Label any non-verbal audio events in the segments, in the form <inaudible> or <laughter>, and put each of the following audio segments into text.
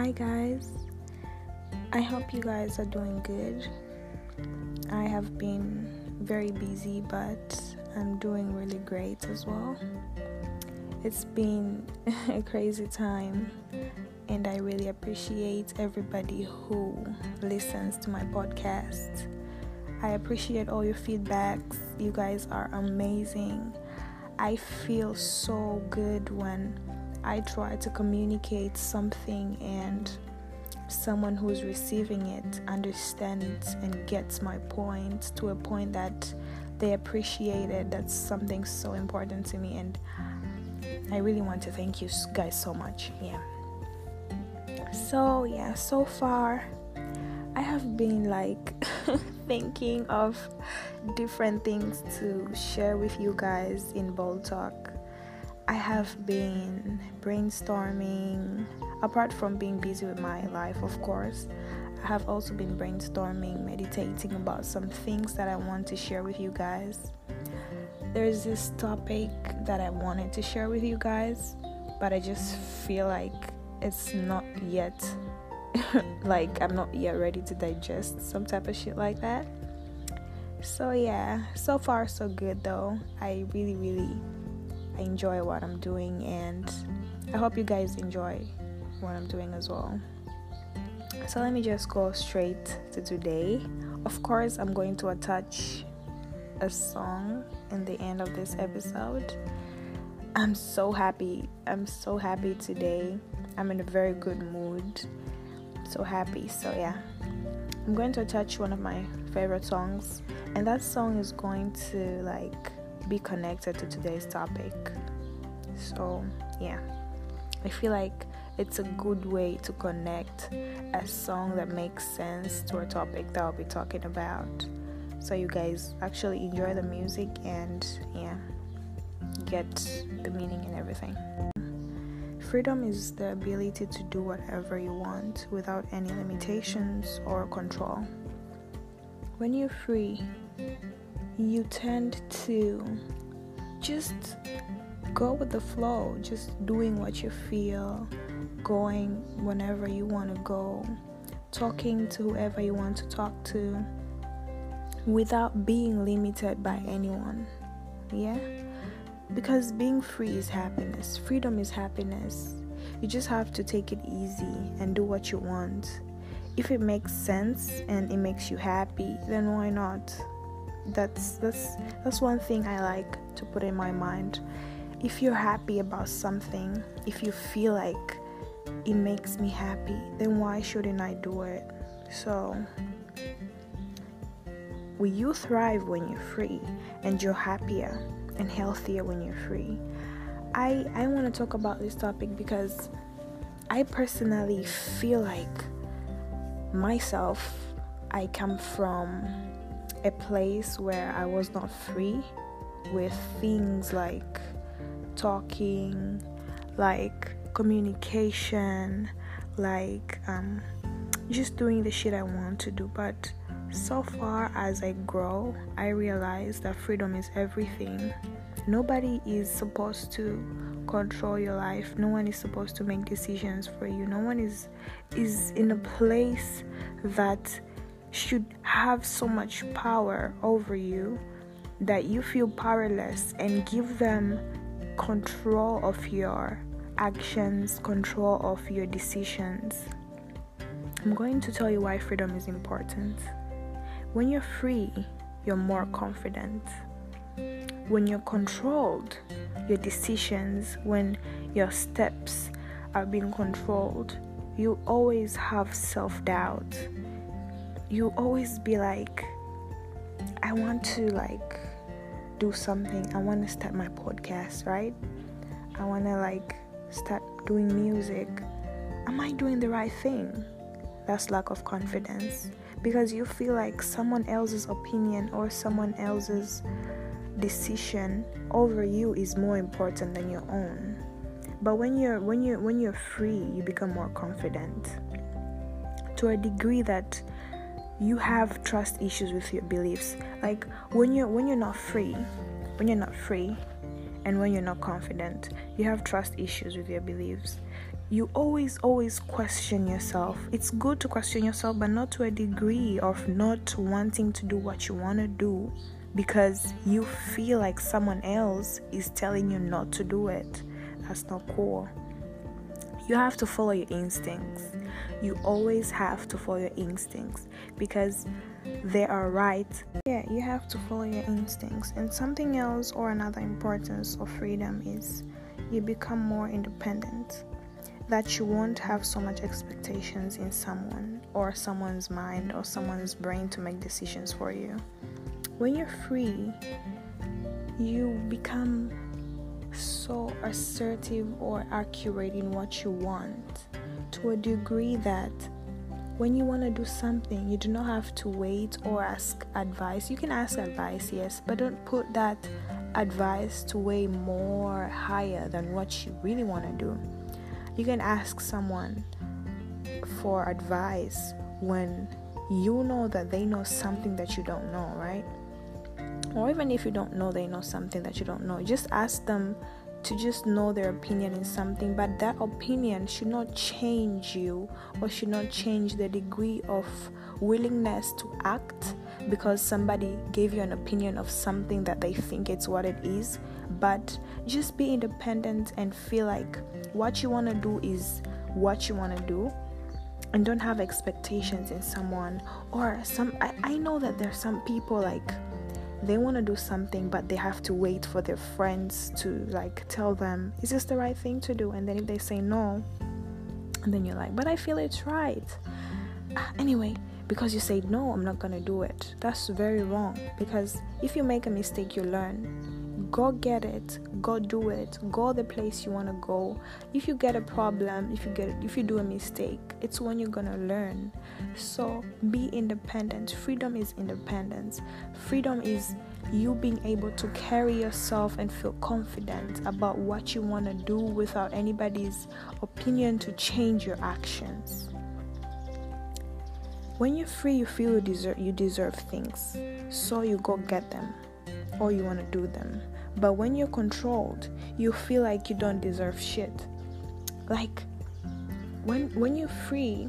Hi, guys. I hope you guys are doing good. I have been very busy, but I'm doing really great as well. It's been <laughs> a crazy time, and I really appreciate everybody who listens to my podcast. I appreciate all your feedbacks. You guys are amazing. I feel so good when I try to communicate something and someone who's receiving it understands and gets my point to a point that they appreciate it. That's something so important to me, and I really want to thank you guys so much. Yeah. So, yeah, so far I have been like <laughs> thinking of different things to share with you guys in Bold Talk. I have been brainstorming, apart from being busy with my life, of course. I have also been brainstorming, meditating about some things that I want to share with you guys. There's this topic that I wanted to share with you guys, but I just feel like it's not yet <laughs> like I'm not yet ready to digest some type of shit like that. So yeah, so far so good though. I really really I enjoy what I'm doing and I hope you guys enjoy what I'm doing as well. So let me just go straight to today. Of course, I'm going to attach a song in the end of this episode. I'm so happy. I'm so happy today. I'm in a very good mood. So happy. So yeah. I'm going to attach one of my favorite songs and that song is going to like be connected to today's topic. So, yeah. I feel like it's a good way to connect a song that makes sense to a topic that I'll be talking about. So you guys actually enjoy the music and yeah, get the meaning and everything. Freedom is the ability to do whatever you want without any limitations or control. When you're free, you tend to just go with the flow, just doing what you feel, going whenever you want to go, talking to whoever you want to talk to without being limited by anyone. Yeah? Because being free is happiness, freedom is happiness. You just have to take it easy and do what you want. If it makes sense and it makes you happy, then why not? That's that's that's one thing I like to put in my mind. If you're happy about something, if you feel like it makes me happy, then why shouldn't I do it? So, will you thrive when you're free and you're happier and healthier when you're free? I I want to talk about this topic because I personally feel like myself I come from a place where I was not free with things like talking, like communication, like um, just doing the shit I want to do. But so far as I grow, I realize that freedom is everything. Nobody is supposed to control your life. No one is supposed to make decisions for you. No one is is in a place that should have so much power over you that you feel powerless and give them control of your actions, control of your decisions. I'm going to tell you why freedom is important. When you're free, you're more confident. When you're controlled, your decisions, when your steps are being controlled, you always have self doubt you always be like i want to like do something. I want to start my podcast right? I want to like start doing music. Am i doing the right thing? That's lack of confidence. Because you feel like someone else's opinion or someone else's decision over you is more important than your own. But when you're when you're when you're free you become more confident. To a degree that you have trust issues with your beliefs. Like when you're when you're not free when you're not free and when you're not confident you have trust issues with your beliefs. You always always question yourself. It's good to question yourself but not to a degree of not wanting to do what you want to do because you feel like someone else is telling you not to do it. That's not cool you have to follow your instincts. You always have to follow your instincts because they are right. Yeah you have to follow your instincts. And something else or another importance of freedom is you become more independent that you won't have so much expectations in someone or someone's mind or someone's brain to make decisions for you. When you're free, you become so assertive or accurate in what you want to a degree that when you want to do something, you do not have to wait or ask advice. You can ask advice, yes, but don't put that advice to weigh more higher than what you really want to do you can ask someone for advice when you know that they know something that you don't know, right? Or even if you don't know they know something that you don't know, just ask them to just know their opinion in something, but that opinion should not change you or should not change the degree of willingness to act because somebody gave you an opinion of something that they think it's what it is. But just be independent and feel like what you want to do is what you want to do and don't have expectations in someone or some I, I know that there's some people like they want to do something but they have to wait for their friends to like tell them is this the right thing to do? And then if they say no and then you're like but i feel it's right. Ah, anyway because you say no i'm not gonna do it. That's very wrong because if you make a mistake you learn go get it go do it go the place you want to go. If you get a problem if you get if you do a mistake it's when you're gonna learn. So be independent. Freedom is independence. Freedom is you being able to carry yourself and feel confident about what you want to do without anybody's opinion to change your actions. When you're free you feel you deserve you deserve things. So you go get them or you want to do them but when you're controlled, you feel like you don't deserve shit. Like when when you're free,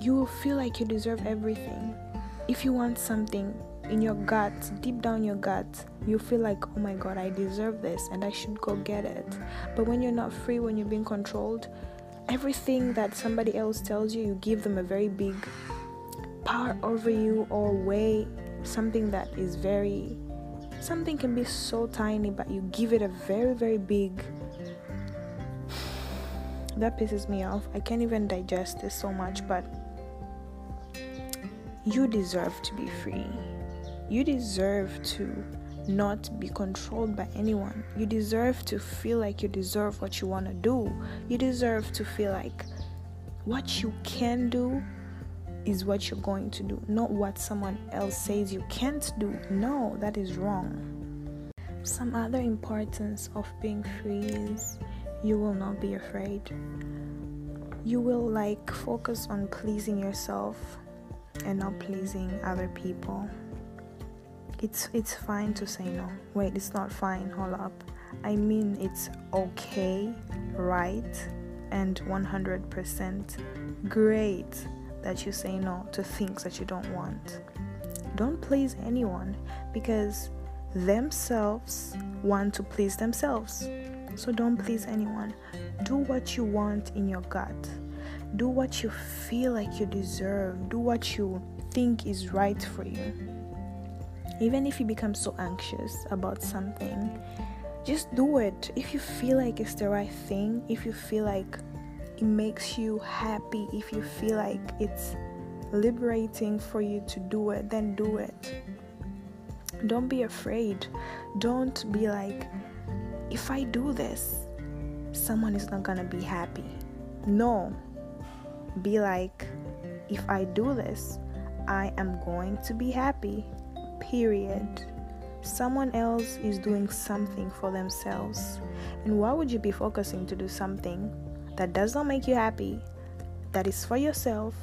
you will feel like you deserve everything. If you want something in your gut, deep down your gut, you feel like, oh my god, I deserve this and I should go get it. But when you're not free, when you're being controlled, everything that somebody else tells you, you give them a very big power over you or weigh something that is very something can be so tiny but you give it a very very big. <sighs> That pisses me off. I can't even digest this so much but you deserve to be free. You deserve to not be controlled by anyone. You deserve to feel like you deserve what you want to do. You deserve to feel like what you can do is what you're going to do, not what someone else says you can't do. No, that is wrong. Some other importance of being free is you will not be afraid. You will like focus on pleasing yourself and not pleasing other people. It's it's fine to say no. Wait, it's not fine. Hold up. I mean it's okay, right, and 100% great that you say no to things that you don't want. Don't please anyone because themselves want to please themselves. So don't please anyone. Do what you want in your gut. Do what you feel like you deserve. Do what you think is right for you. Even if you become so anxious about something, just do it. If you feel like it's the right thing, if you feel like it makes you happy, if you feel like it's liberating for you to do it, then do it. Don't be afraid. Don't be like, if I do this, someone is not gonna be happy. No. Be like, if I do this, I am going to be happy. Period. Someone else is doing something for themselves. And why would you be focusing to do something that does not make you happy, that is for yourself,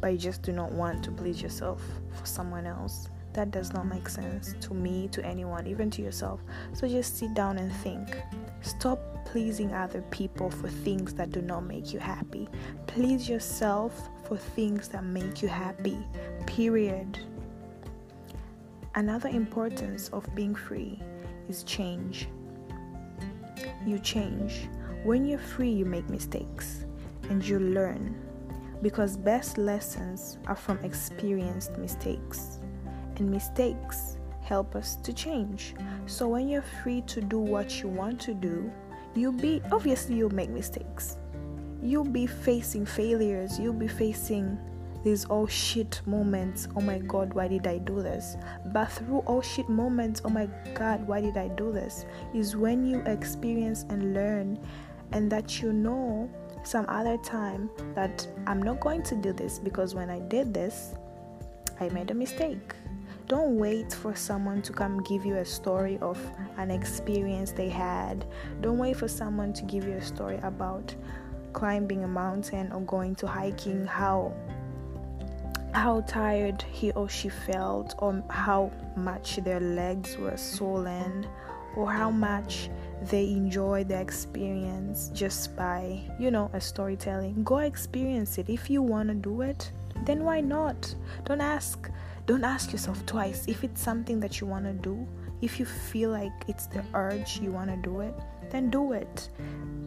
but you just do not want to please yourself for someone else. That does not make sense to me, to anyone, even to yourself. So just sit down and think. Stop pleasing other people for things that do not make you happy. Please yourself for things that make you happy. Period. Another importance of being free is change. You change. When you're free, you make mistakes and you learn because best lessons are from experienced mistakes, and mistakes help us to change. So when you're free to do what you want to do, you'll be obviously you'll make mistakes. You'll be facing failures, you'll be facing these all shit moments. Oh my god, why did I do this? But through all shit moments, oh my god, why did I do this? Is when you experience and learn and that you know some other time that I'm not going to do this because when I did this, I made a mistake. Don't wait for someone to come give you a story of an experience they had. Don't wait for someone to give you a story about climbing a mountain or going to hiking how how tired he or she felt or how much their legs were swollen or how much they enjoy the experience just by, you know, a storytelling. Go experience it. If you want to do it, then why not? Don't ask don't ask yourself twice if it's something that you want to do. If you feel like it's the urge you want to do it, then do it.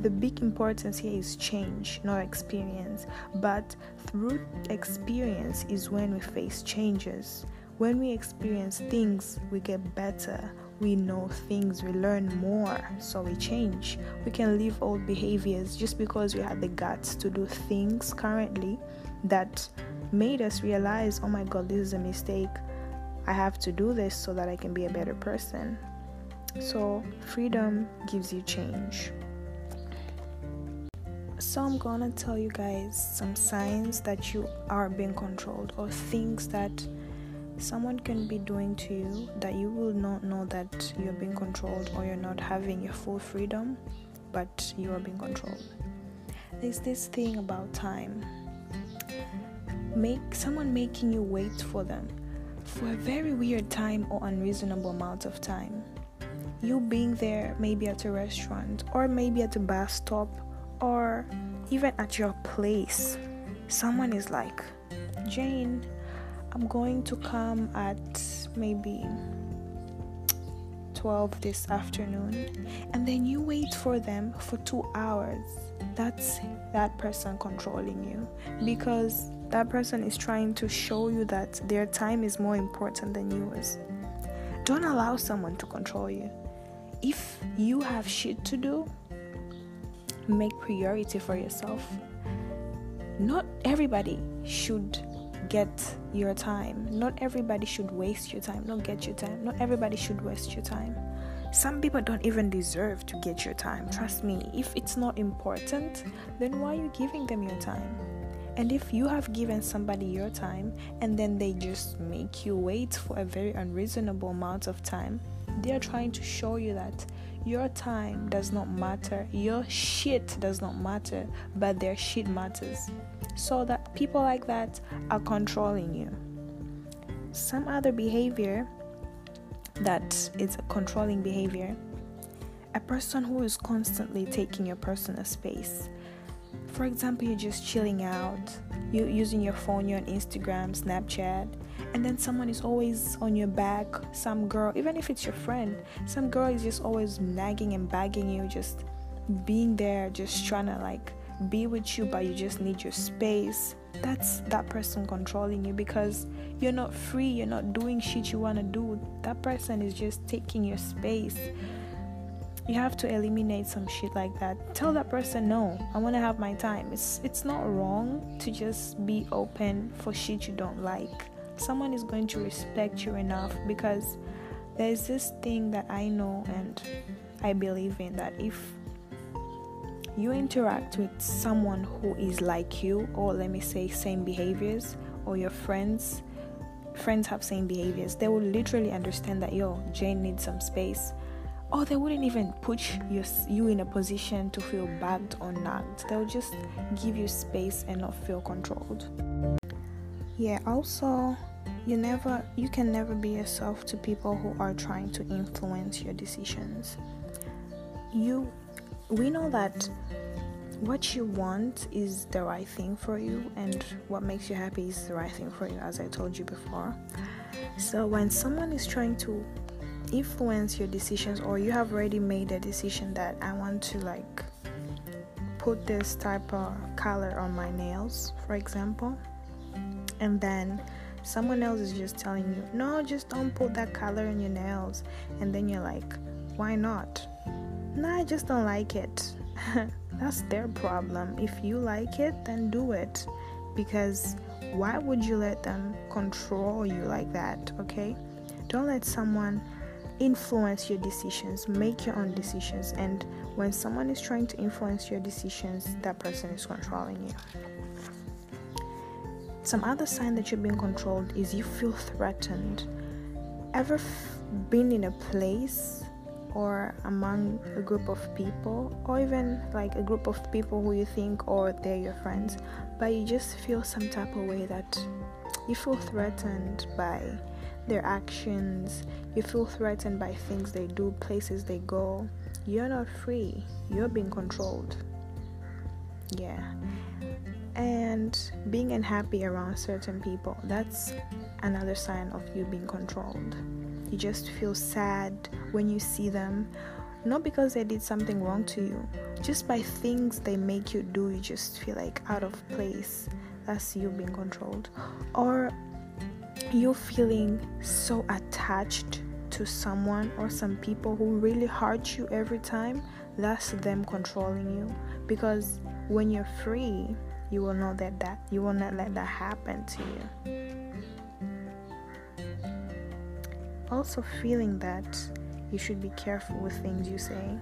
The big importance here is change, not experience. But through experience is when we face changes. When we experience things, we get better we know things, we learn more, so we change. We can leave old behaviors just because we had the guts to do things currently that made us realize, oh my god, this is a mistake. I have to do this so that I can be a better person. So, freedom gives you change. So, I'm gonna tell you guys some signs that you are being controlled or things that someone can be doing to you that you will not know that you're being controlled or you're not having your full freedom, but you are being controlled. There's this thing about time. Make someone making you wait for them for a very weird time or unreasonable amount of time. You being there maybe at a restaurant or maybe at a bus stop or even at your place. Someone is like, Jane, I'm going to come at maybe 12 this afternoon. And then you wait for them for 2 hours. That's that person controlling you. Because that person is trying to show you that their time is more important than yours. Don't allow someone to control you. If you have shit to do make priority for yourself. Not everybody should get your time. Not everybody should waste your time, not get your time. Not everybody should waste your time. Some people don't even deserve to get your time. Trust me, if it's not important, then why are you giving them your time? And if you have given somebody your time and then they just make you wait for a very unreasonable amount of time, they are trying to show you that your time does not matter, your shit does not matter, but their shit matters so that people like that are controlling you. Some other behavior that is a controlling behavior, a person who is constantly taking your personal space. For example, you're just chilling out, you're using your phone, you're on Instagram, Snapchat, and then someone is always on your back. Some girl, even if it's your friend, some girl is just always nagging and bagging you, just being there, just trying to like be with you but you just need your space. That's that person controlling you because you're not free you're not doing shit you want to do. That person is just taking your space. You have to eliminate some shit like that. Tell that person no i want to have my time. It's it's not wrong to just be open for shit you don't like. Someone is going to respect you enough because there's this thing that i know and i believe in that if you interact with someone who is like you, or let me say, same behaviors, or your friends, friends have same behaviors, they will literally understand that yo, Jane needs some space. Or they wouldn't even put you, you in a position to feel bagged or nagged. They'll just give you space and not feel controlled. Yeah, also, you never you can never be yourself to people who are trying to influence your decisions. You we know that what you want is the right thing for you and what makes you happy is the right thing for you as i told you before. So when someone is trying to influence your decisions or you have already made a decision that i want to like put this type of color on my nails for example and then someone else is just telling you no just don't put that color in your nails and then you're like why not no i just don't like it <laughs> that's their problem. If you like it, then do it. Because why would you let them control you like that? Okay? Don't let someone influence your decisions. Make your own decisions. And when someone is trying to influence your decisions, that person is controlling you. Some other sign that you're being controlled is you feel threatened. Ever f- been in a place or among a group of people or even like a group of people who you think or they're your friends but you just feel some type of way that you feel threatened by their actions you feel threatened by things they do places they go. You're not free. You're being controlled. Yeah. And being unhappy around certain people that's another sign of you being controlled you just feel sad when you see them. Not because they did something wrong to you just by things they make you do you just feel like out of place. That's you being controlled. Or you feeling so attached to someone or some people who really hurt you every time that's them controlling you. Because when you're free you will know that that you will not let that happen to you also feeling that you should be careful with things you say.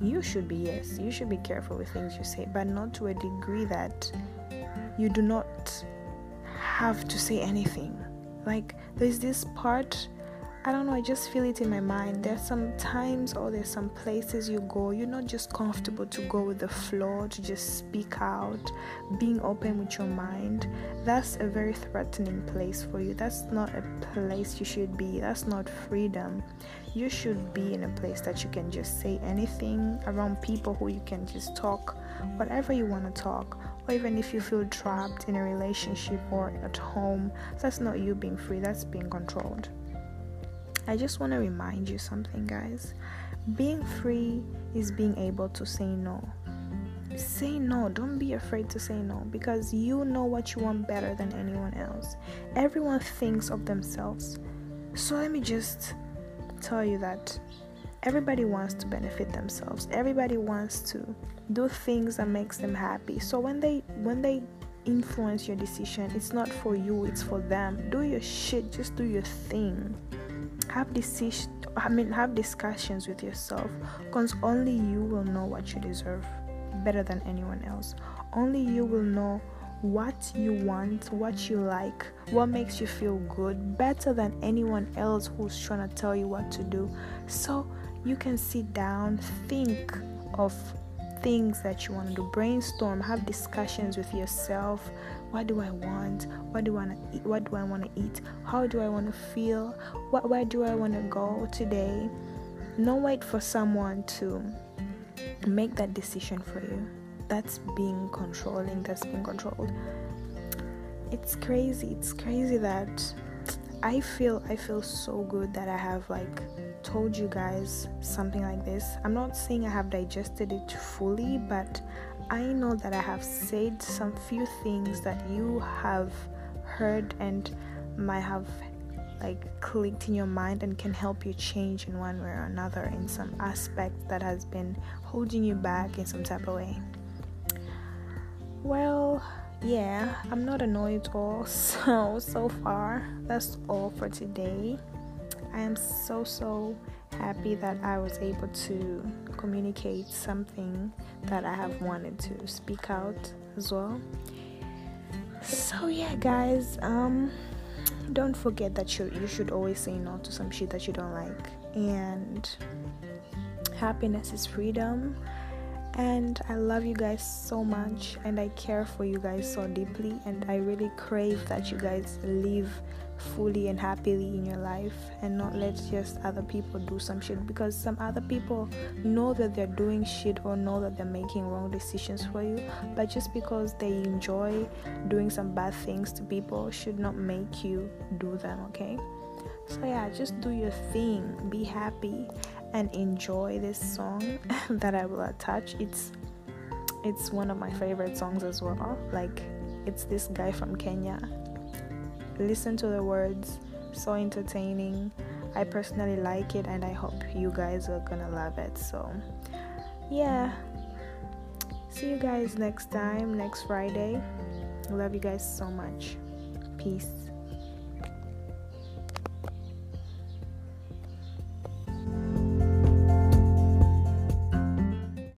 You should be, yes, you should be careful with things you say, but not to a degree that you do not have to say anything. Like, there's this part I don't know, I just feel it in my mind. There's some times or there's some places you go, you're not just comfortable to go with the flow, to just speak out, being open with your mind. That's a very threatening place for you. That's not a place you should be. That's not freedom. You should be in a place that you can just say anything around people who you can just talk whatever you want to talk or even if you feel trapped in a relationship or at home that's not you being free that's being controlled I just want to remind you something, guys. Being free is being able to say no. Say no. Don't be afraid to say no because you know what you want better than anyone else. Everyone thinks of themselves. So let me just tell you that everybody wants to benefit themselves. Everybody wants to do things that makes them happy. So when they when they influence your decision, it's not for you, it's for them. Do your shit, just do your thing have decision I mean have discussions with yourself because only you will know what you deserve better than anyone else. Only you will know what you want, what you like, what makes you feel good better than anyone else who's trying to tell you what to do. So you can sit down, think of things that you want to do, brainstorm, have discussions with yourself, what do I want? What do I want to eat? What do I want to eat? How do I want to feel? What where do I want to go today? No wait for someone to make that decision for you. That's being controlling, that's being controlled. It's crazy. It's crazy that I feel I feel so good that I have like told you guys something like this. I'm not saying I have digested it fully, but I know that I have said some few things that you have heard and might have like clicked in your mind and can help you change in one way or another in some aspect that has been holding you back in some type of way. Well, yeah, I'm not annoyed all. <laughs> So so far, that's all for today. I am so so happy that I was able to communicate something that I have wanted to speak out as well. So yeah, guys, um don't forget that you you should always say no to some shit that you don't like. And happiness is freedom. And I love you guys so much. And I care for you guys so deeply. And I really crave that you guys live fully and happily in your life and not let just other people do some shit because some other people know that they're doing shit or know that they're making wrong decisions for you but just because they enjoy doing some bad things to people should not make you do them okay? So yeah just do your thing. Be happy and enjoy this song <laughs> that i will attach. It's it's one of my favorite songs as well. Like it's this guy from kenya listen to the words. So entertaining. I personally like it and i hope you guys are gonna love it. So yeah. See you guys next time next friday. Love you guys so much. Peace